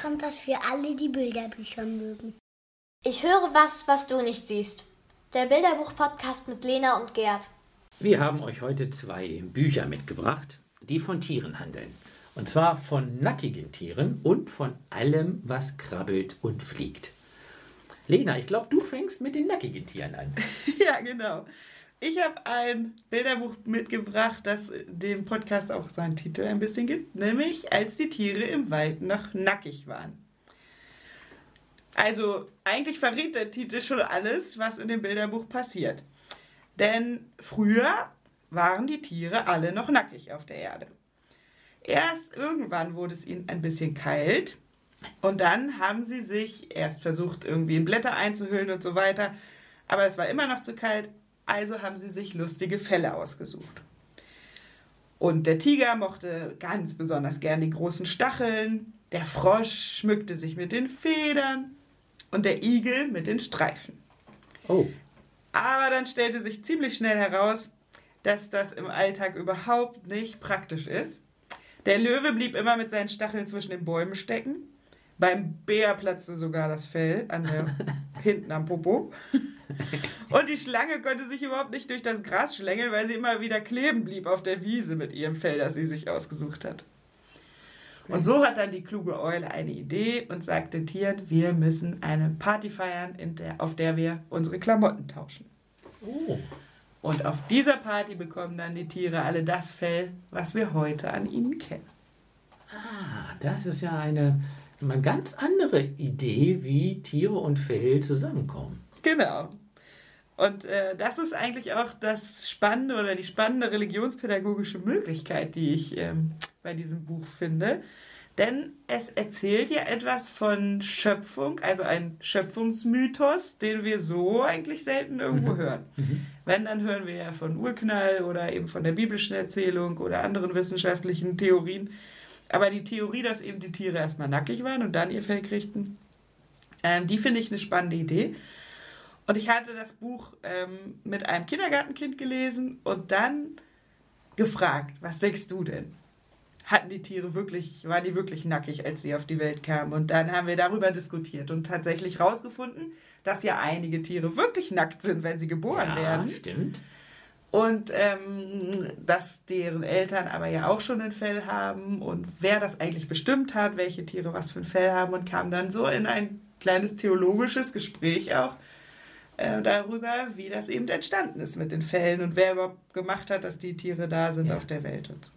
kommt was für alle, die Bilderbücher mögen. Ich höre was, was du nicht siehst. Der Bilderbuch-Podcast mit Lena und Gerd. Wir haben euch heute zwei Bücher mitgebracht, die von Tieren handeln. Und zwar von nackigen Tieren und von allem, was krabbelt und fliegt. Lena, ich glaube, du fängst mit den nackigen Tieren an. ja, genau. Ich habe ein Bilderbuch mitgebracht, das dem Podcast auch seinen Titel ein bisschen gibt, nämlich Als die Tiere im Wald noch nackig waren. Also eigentlich verrät der Titel schon alles, was in dem Bilderbuch passiert. Denn früher waren die Tiere alle noch nackig auf der Erde. Erst irgendwann wurde es ihnen ein bisschen kalt und dann haben sie sich erst versucht, irgendwie in Blätter einzuhüllen und so weiter. Aber es war immer noch zu kalt, also haben sie sich lustige Felle ausgesucht. Und der Tiger mochte ganz besonders gern die großen Stacheln, der Frosch schmückte sich mit den Federn und der Igel mit den Streifen. Oh. Aber dann stellte sich ziemlich schnell heraus, dass das im Alltag überhaupt nicht praktisch ist. Der Löwe blieb immer mit seinen Stacheln zwischen den Bäumen stecken. Beim Bär platzte sogar das Fell an der, hinten am Popo. Und die Schlange konnte sich überhaupt nicht durch das Gras schlängeln, weil sie immer wieder kleben blieb auf der Wiese mit ihrem Fell, das sie sich ausgesucht hat. Und so hat dann die kluge Eule eine Idee und sagt den Tieren, wir müssen eine Party feiern, der, auf der wir unsere Klamotten tauschen. Oh. Und auf dieser Party bekommen dann die Tiere alle das Fell, was wir heute an ihnen kennen. Ah, das ist ja eine, eine ganz andere Idee, wie Tiere und Fell zusammenkommen. Genau. Und äh, das ist eigentlich auch das Spannende oder die spannende religionspädagogische Möglichkeit, die ich ähm, bei diesem Buch finde. Denn es erzählt ja etwas von Schöpfung, also ein Schöpfungsmythos, den wir so eigentlich selten irgendwo mhm. hören. Mhm. Wenn, dann hören wir ja von Urknall oder eben von der biblischen Erzählung oder anderen wissenschaftlichen Theorien. Aber die Theorie, dass eben die Tiere erstmal nackig waren und dann ihr Fell kriegten, ähm, die finde ich eine spannende Idee. Und ich hatte das Buch ähm, mit einem Kindergartenkind gelesen und dann gefragt, was denkst du denn? Hatten die Tiere wirklich, waren die wirklich nackig, als sie auf die Welt kamen? Und dann haben wir darüber diskutiert und tatsächlich herausgefunden, dass ja einige Tiere wirklich nackt sind, wenn sie geboren ja, werden. Stimmt. Und ähm, dass deren Eltern aber ja auch schon ein Fell haben und wer das eigentlich bestimmt hat, welche Tiere was für ein Fell haben und kam dann so in ein kleines theologisches Gespräch auch äh, darüber, wie das eben entstanden ist mit den Fällen und wer überhaupt gemacht hat, dass die Tiere da sind ja. auf der Welt und so.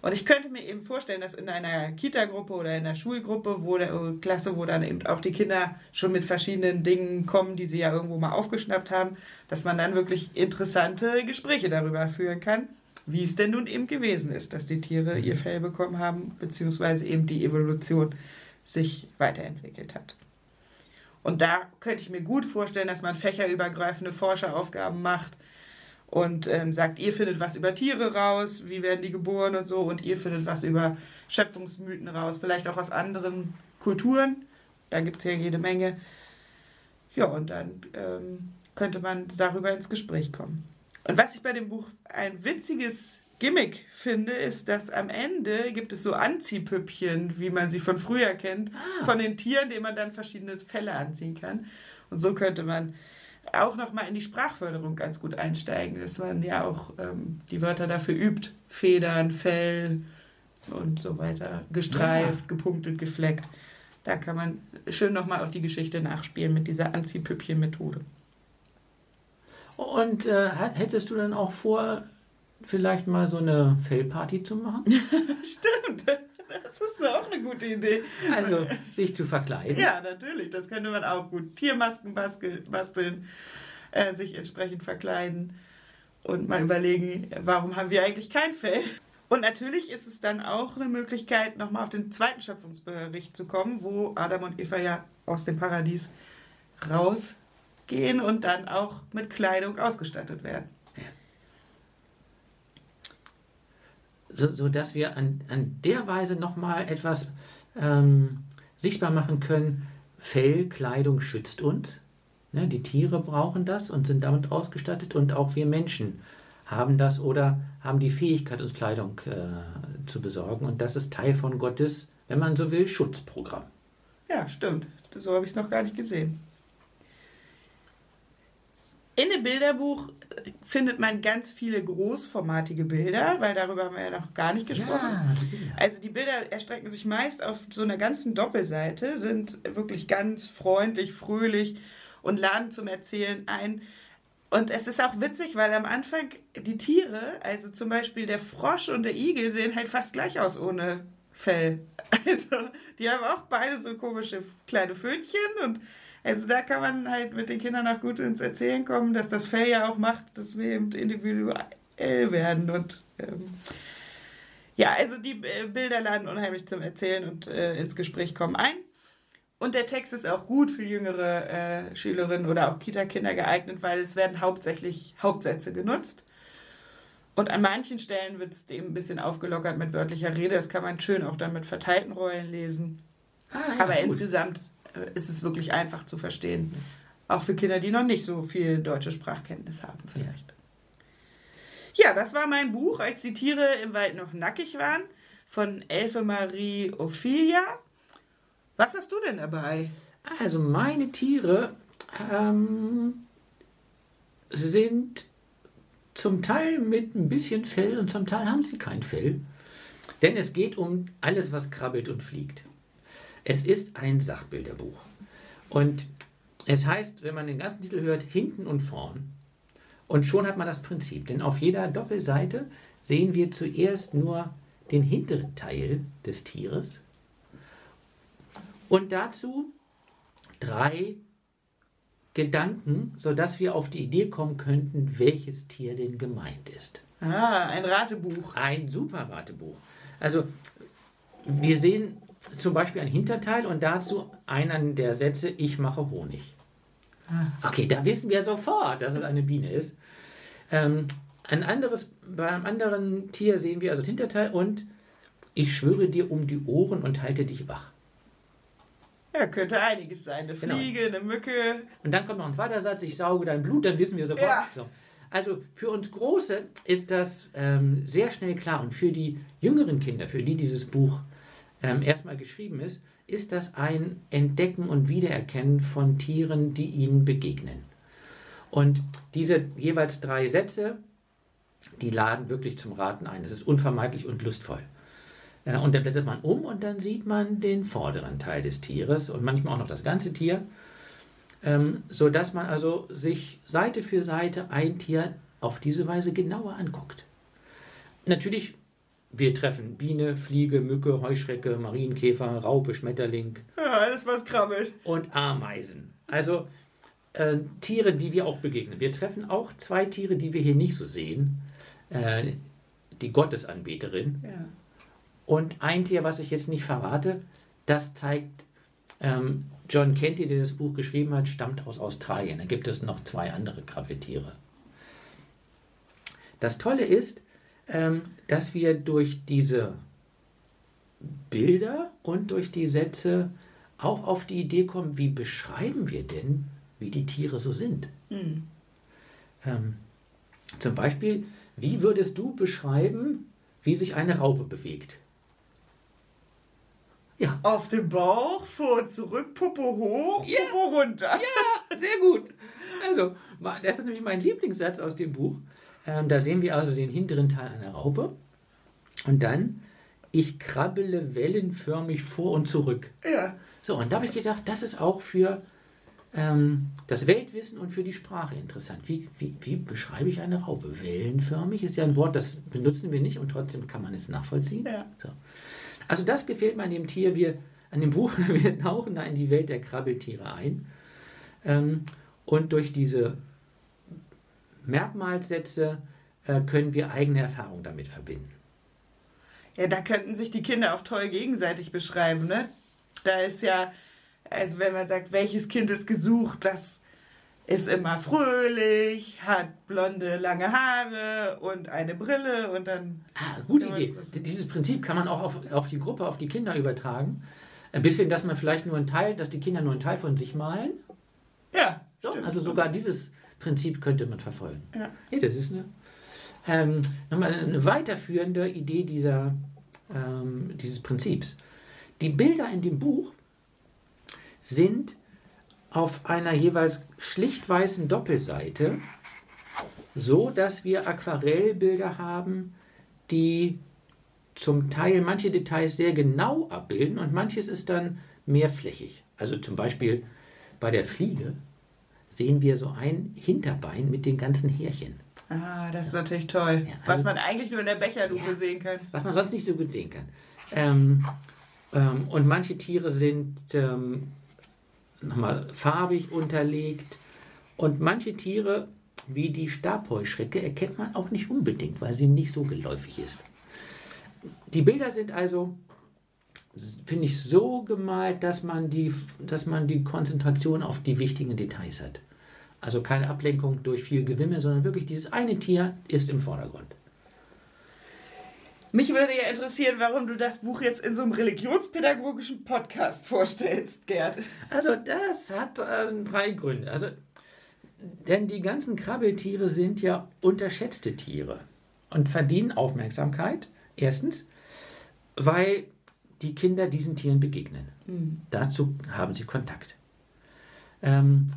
Und ich könnte mir eben vorstellen, dass in einer Kita-Gruppe oder in einer Schulgruppe, wo der äh, Klasse, wo dann eben auch die Kinder schon mit verschiedenen Dingen kommen, die sie ja irgendwo mal aufgeschnappt haben, dass man dann wirklich interessante Gespräche darüber führen kann, wie es denn nun eben gewesen ist, dass die Tiere ihr Fell bekommen haben, beziehungsweise eben die Evolution sich weiterentwickelt hat. Und da könnte ich mir gut vorstellen, dass man fächerübergreifende Forscheraufgaben macht und ähm, sagt, ihr findet was über Tiere raus, wie werden die geboren und so, und ihr findet was über Schöpfungsmythen raus, vielleicht auch aus anderen Kulturen. Da gibt es ja jede Menge. Ja, und dann ähm, könnte man darüber ins Gespräch kommen. Und was ich bei dem Buch ein witziges Gimmick finde, ist, dass am Ende gibt es so Anziehpüppchen, wie man sie von früher kennt, ah. von den Tieren, denen man dann verschiedene Felle anziehen kann. Und so könnte man auch nochmal in die Sprachförderung ganz gut einsteigen, dass man ja auch ähm, die Wörter dafür übt. Federn, Fell und so weiter. Gestreift, ja. gepunktet, gefleckt. Da kann man schön nochmal auch die Geschichte nachspielen mit dieser Anziehpüppchen-Methode. Und äh, hättest du dann auch vor, vielleicht mal so eine Fellparty zu machen? Stimmt. Das ist auch eine gute Idee. Also sich zu verkleiden. Ja, natürlich. Das könnte man auch gut. Tiermasken basteln, äh, sich entsprechend verkleiden und mal überlegen, warum haben wir eigentlich kein Fell? Und natürlich ist es dann auch eine Möglichkeit, nochmal auf den zweiten Schöpfungsbericht zu kommen, wo Adam und Eva ja aus dem Paradies rausgehen und dann auch mit Kleidung ausgestattet werden. So, so dass wir an, an der Weise nochmal etwas ähm, sichtbar machen können. Fellkleidung schützt uns. Ne, die Tiere brauchen das und sind damit ausgestattet und auch wir Menschen haben das oder haben die Fähigkeit, uns Kleidung äh, zu besorgen. Und das ist Teil von Gottes wenn man so will, Schutzprogramm. Ja, stimmt. So habe ich es noch gar nicht gesehen. In dem Bilderbuch findet man ganz viele großformatige Bilder, weil darüber haben wir ja noch gar nicht gesprochen. Ja, die. Also die Bilder erstrecken sich meist auf so einer ganzen Doppelseite, sind wirklich ganz freundlich, fröhlich und laden zum Erzählen ein. Und es ist auch witzig, weil am Anfang die Tiere, also zum Beispiel der Frosch und der Igel, sehen halt fast gleich aus ohne Fell. Also die haben auch beide so komische kleine Fötchen und also da kann man halt mit den Kindern auch gut ins Erzählen kommen, dass das Fell ja auch macht, dass wir eben individuell werden und ähm, ja, also die äh, Bilder laden unheimlich zum Erzählen und äh, ins Gespräch kommen ein. Und der Text ist auch gut für jüngere äh, Schülerinnen oder auch Kita-Kinder geeignet, weil es werden hauptsächlich Hauptsätze genutzt. Und an manchen Stellen wird es eben ein bisschen aufgelockert mit wörtlicher Rede. Das kann man schön auch dann mit verteilten Rollen lesen. Ah, ja, Aber gut. insgesamt ist es wirklich einfach zu verstehen. Auch für Kinder, die noch nicht so viel deutsche Sprachkenntnis haben, vielleicht. Ja, das war mein Buch, als die Tiere im Wald noch nackig waren, von Elfe Marie Ophelia. Was hast du denn dabei? Also meine Tiere ähm, sind zum Teil mit ein bisschen Fell und zum Teil haben sie kein Fell. Denn es geht um alles, was krabbelt und fliegt. Es ist ein Sachbilderbuch. Und es heißt, wenn man den ganzen Titel hört, hinten und vorn. Und schon hat man das Prinzip. Denn auf jeder Doppelseite sehen wir zuerst nur den hinteren Teil des Tieres. Und dazu drei Gedanken, sodass wir auf die Idee kommen könnten, welches Tier denn gemeint ist. Ah, ein Ratebuch. Ein super Ratebuch. Also, wir sehen zum Beispiel ein Hinterteil und dazu einen der Sätze, ich mache Honig. Okay, da wissen wir sofort, dass es eine Biene ist. Ähm, ein anderes, bei einem anderen Tier sehen wir also das Hinterteil und ich schwöre dir um die Ohren und halte dich wach. Ja, könnte einiges sein. Eine Genau. Fliege, eine Mücke. Und dann kommt noch ein zweiter Satz, ich sauge dein Blut, dann wissen wir sofort. Ja. So. Also für uns Große ist das ähm, sehr schnell klar und für die jüngeren Kinder, für die dieses Buch ähm, erstmal geschrieben ist, ist das ein Entdecken und Wiedererkennen von Tieren, die ihnen begegnen. Und diese jeweils drei Sätze, die laden wirklich zum Raten ein. Das ist unvermeidlich und lustvoll. Äh, Und dann blättert man um und dann sieht man den vorderen Teil des Tieres und manchmal auch noch das ganze Tier, ähm, sodass man also sich Seite für Seite ein Tier auf diese Weise genauer anguckt. Natürlich, wir treffen Biene, Fliege, Mücke, Heuschrecke, Marienkäfer, Raupe, Schmetterling Ja, alles, was krabbelt. und Ameisen. Also äh, Tiere, die wir auch begegnen. Wir treffen auch zwei Tiere, die wir hier nicht so sehen. Äh, die Gottesanbeterin Ja. und ein Tier, was ich jetzt nicht verrate, das zeigt, ähm, John Kenty, der das Buch geschrieben hat, stammt aus Australien. Da gibt es noch zwei andere Krabbeltiere. Das Tolle ist, dass wir durch diese Bilder und durch die Sätze auch auf die Idee kommen, wie beschreiben wir denn, wie die Tiere so sind. Hm. Ähm, zum Beispiel, wie würdest du beschreiben, wie sich eine Raupe bewegt? Ja, Auf dem Bauch, vor, zurück, Popo hoch, Ja. Popo runter. sehr gut. Also, das ist nämlich mein Lieblingssatz aus dem Buch. Ähm, da sehen wir also den hinteren Teil einer Raupe. Und dann, ich krabbele wellenförmig vor und zurück. Ja. So, und da habe ich gedacht, das ist auch für ähm, das Weltwissen und für die Sprache interessant. Wie, wie, wie beschreibe ich eine Raupe? Wellenförmig ist ja ein Wort, das benutzen wir nicht und trotzdem kann man es nachvollziehen. Ja. So. Also das gefällt mir an dem Tier, wir, an dem Buch, wir tauchen da in die Welt der Krabbeltiere ein. Ähm, und durch diese Merkmalssätze äh, können wir eigene Erfahrungen damit verbinden. Ja, da könnten sich die Kinder auch toll gegenseitig beschreiben, ne? Da ist ja, also wenn man sagt, welches Kind ist gesucht, das ist immer fröhlich, hat blonde, lange Haare und eine Brille und dann. Ah, gute Idee. Dieses Prinzip kann man auch auf, auf die Gruppe, auf die Kinder übertragen. Ein bisschen, dass man vielleicht nur einen Teil, dass die Kinder nur einen Teil von sich malen. Ja, So, stimmt. also sogar dieses Prinzip könnte man verfolgen. Ja. Ja, das ist eine, ähm, nochmal eine weiterführende Idee dieser, ähm, dieses Prinzips. Die Bilder in dem Buch sind auf einer jeweils schlicht weißen Doppelseite, so dass wir Aquarellbilder haben, die zum Teil manche Details sehr genau abbilden und manches ist dann mehrflächig. Also zum Beispiel bei der Fliege sehen wir so ein Hinterbein mit den ganzen Härchen. Ah, das ist natürlich toll. Ja, also- was man eigentlich nur in der Becherlupe Ja. sehen kann. was man sonst nicht so gut sehen kann. Ähm, ähm, und manche Tiere sind ähm, nochmal farbig unterlegt. Und manche Tiere, wie die Stabheuschrecke, erkennt man auch nicht unbedingt, weil sie nicht so geläufig ist. Die Bilder sind also, finde ich, so gemalt, dass man, die, dass man die Konzentration auf die wichtigen Details hat. Also keine Ablenkung durch viel Gewimmel, sondern wirklich dieses eine Tier ist im Vordergrund. Mich würde ja interessieren, warum du das Buch jetzt in so einem religionspädagogischen Podcast vorstellst, Gerd. Also das hat äh, drei Gründe. Also, denn die ganzen Krabbeltiere sind ja unterschätzte Tiere und verdienen Aufmerksamkeit. Erstens, weil die Kinder diesen Tieren begegnen. Dazu haben sie Kontakt. Ähm,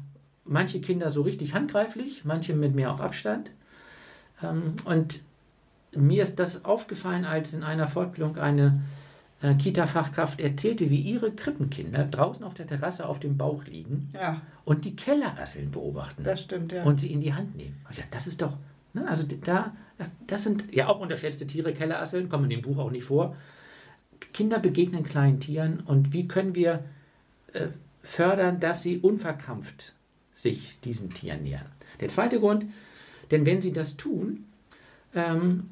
manche Kinder so richtig handgreiflich, manche mit mehr auf Abstand. Ähm, und mir ist das aufgefallen, als in einer Fortbildung eine äh, Kita-Fachkraft erzählte, wie ihre Krippenkinder draußen auf der Terrasse auf dem Bauch liegen Ja, und die Kellerasseln beobachten das stimmt, ja. und sie in die Hand nehmen. Ja, das ist doch, ne, also da, das sind ja auch unterschätzte Tiere, Kellerasseln, kommen in dem Buch auch nicht vor. Kinder begegnen kleinen Tieren und wie können wir äh, fördern, dass sie unverkrampft sich diesen Tieren nähern. Der zweite Grund, denn wenn sie das tun, ähm,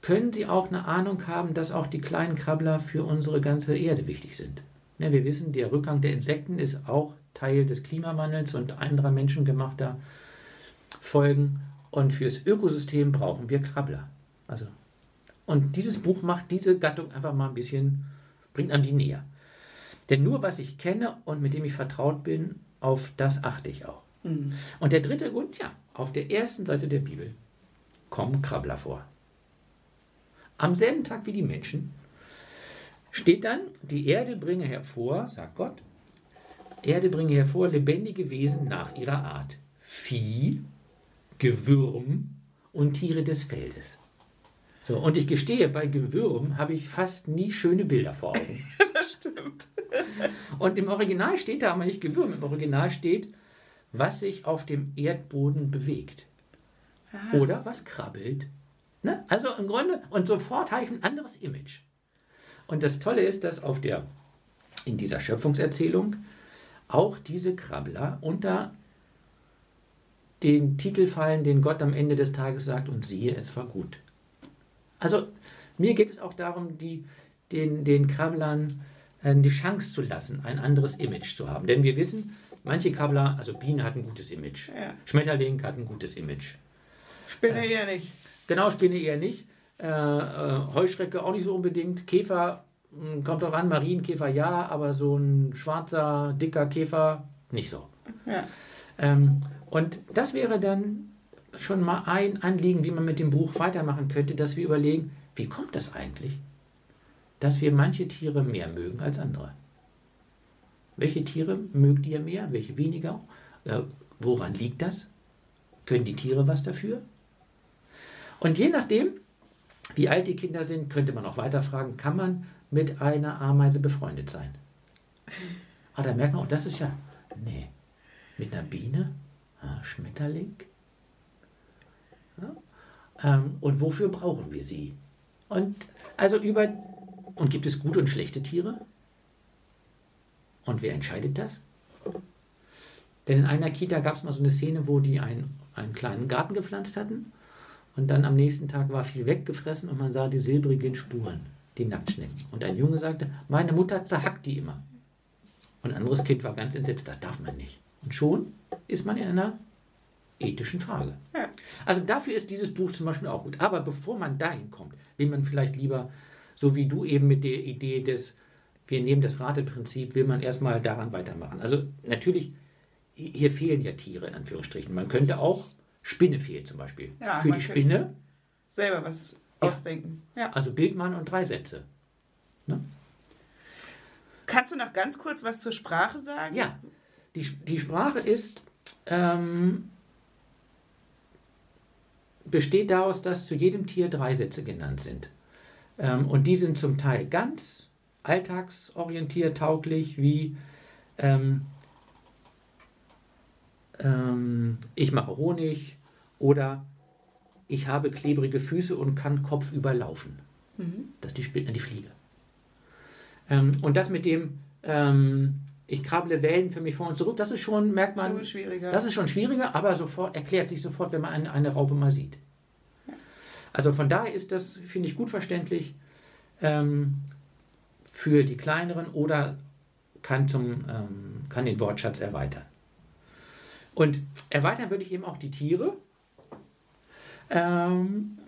können sie auch eine Ahnung haben, dass auch die kleinen Krabbler für unsere ganze Erde wichtig sind. Ne, wir wissen, der Rückgang der Insekten ist auch Teil des Klimawandels und anderer menschengemachter Folgen. Und fürs Ökosystem brauchen wir Krabbler. Also, und dieses Buch macht diese Gattung einfach mal ein bisschen, bringt einem die näher. Denn nur was ich kenne und mit dem ich vertraut bin, auf das achte ich auch. Mhm. Und der dritte Grund, ja, auf der ersten Seite der Bibel kommen Krabbler vor. Am selben Tag wie die Menschen steht dann, die Erde bringe hervor, sagt Gott, Erde bringe hervor lebendige Wesen nach ihrer Art. Vieh, Gewürm und Tiere des Feldes. So, und ich gestehe, bei Gewürm habe ich fast nie schöne Bilder vor Augen. Das stimmt. Und im Original steht da aber nicht Gewürm, im Original steht, was sich auf dem Erdboden bewegt. Oder was krabbelt. Ne? Also im Grunde, und sofort habe ich ein anderes Image. Und das Tolle ist, dass auf der, in dieser Schöpfungserzählung auch diese Krabbler unter den Titel fallen, den Gott am Ende des Tages sagt, und siehe, es war gut. Also mir geht es auch darum, die, den, den Krabblern äh, die Chance zu lassen, ein anderes Image zu haben. Denn wir wissen, manche Krabbler, also Biene hat ein gutes Image, Ja. Schmetterling hat ein gutes Image. Spinne eher nicht. Genau, Spinne eher nicht. Äh, äh, Heuschrecke auch nicht so unbedingt. Käfer mh, kommt auch an, Marienkäfer ja, aber so ein schwarzer, dicker Käfer nicht so. Ja. Ähm, und das wäre dann schon mal ein Anliegen, wie man mit dem Buch weitermachen könnte, dass wir überlegen, wie kommt das eigentlich, dass wir manche Tiere mehr mögen als andere? Welche Tiere mögt ihr mehr, welche weniger? Äh, woran liegt das? Können die Tiere was dafür? Und je nachdem, wie alt die Kinder sind, könnte man auch weiter fragen, kann man mit einer Ameise befreundet sein? Ah, da merkt man, oh, das ist ja, nee, mit einer Biene, ah, Schmetterling. Ja? Ähm, und wofür brauchen wir sie? Und also über, und gibt es gute und schlechte Tiere? Und wer entscheidet das? Denn in einer Kita gab es mal so eine Szene, wo die einen, einen kleinen Garten gepflanzt hatten und dann am nächsten Tag war viel weggefressen und man sah die silbrigen Spuren, die Nacktschnecken. Und ein Junge sagte, meine Mutter zerhackt die immer. Und ein anderes Kind war ganz entsetzt, das darf man nicht. Und schon ist man in einer ethischen Frage. Ja. Also dafür ist dieses Buch zum Beispiel auch gut. Aber bevor man dahin kommt, will man vielleicht lieber, so wie du eben mit der Idee des, wir nehmen das Rateprinzip, will man erstmal daran weitermachen. Also natürlich, hier fehlen ja Tiere in Anführungsstrichen. Man könnte auch, Spinne fehlt zum Beispiel. Ja, Für die Spinne, Selber was Ja. ausdenken. Ja. also Bildmann und drei Sätze. Ne? Kannst du noch ganz kurz was zur Sprache sagen? Ja, die, die Sprache ist, ähm, besteht daraus, dass zu jedem Tier drei Sätze genannt sind. Ähm, und die sind zum Teil ganz alltagsorientiert, tauglich, wie ähm, ähm, ich mache Honig oder ich habe klebrige Füße und kann kopfüber laufen. Das ist die, die Fliege. Ähm, und das mit dem, ähm, ich krabble Wellen für mich vor und zurück, das ist schon, merkt man, Schon schwieriger. das ist schon schwieriger, aber sofort erklärt sich sofort, wenn man eine, eine Raupe mal sieht. Also von daher ist das, finde ich, gut verständlich ähm, für die kleineren oder kann, zum, ähm, kann den Wortschatz erweitern. Und erweitern würde ich eben auch die Tiere. Ähm,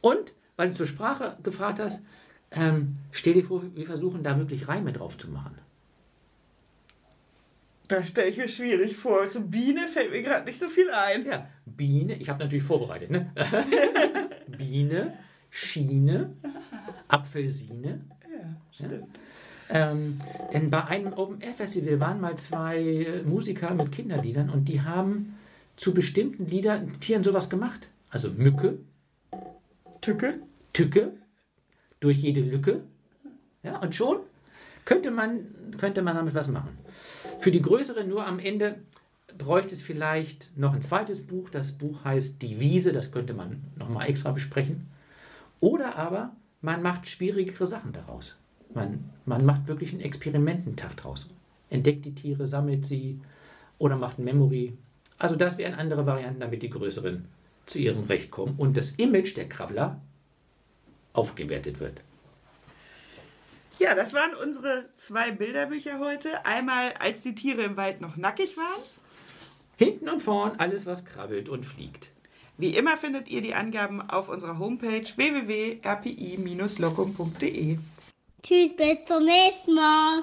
und, weil du zur Sprache gefragt hast, ähm, stell dir vor, wir versuchen da wirklich Reime drauf zu machen. Da stelle ich mir schwierig vor. Zu Biene fällt mir gerade nicht so viel ein. Ja, Biene, ich habe natürlich vorbereitet, ne? Biene, Schiene, Apfelsine. Ja, stimmt. Ähm, denn bei einem Open Air Festival waren mal zwei äh, Musiker mit Kinderliedern und die haben zu bestimmten Liedern Tieren sowas gemacht. Also Mücke, Tücke? Tücke, durch jede Lücke. Ja, und schon könnte man, könnte man damit was machen. Für die größeren nur am Ende bräuchte es vielleicht noch ein zweites Buch. Das Buch heißt Die Wiese, das könnte man nochmal extra besprechen. Oder aber man macht schwierigere Sachen daraus. Man, man macht wirklich einen Experimententag draus. Entdeckt die Tiere, sammelt sie oder macht ein Memory. Also das wären andere Varianten, damit die größeren zu ihrem Recht kommen und das Image der Krabbler aufgewertet wird. Ja, das waren unsere zwei Bilderbücher heute. Einmal, als die Tiere im Wald noch nackig waren. Hinten und vorn alles, was krabbelt und fliegt. Wie immer findet ihr die Angaben auf unserer Homepage www.rpi-locum.de. Tschüss, bis zum nächsten Mal.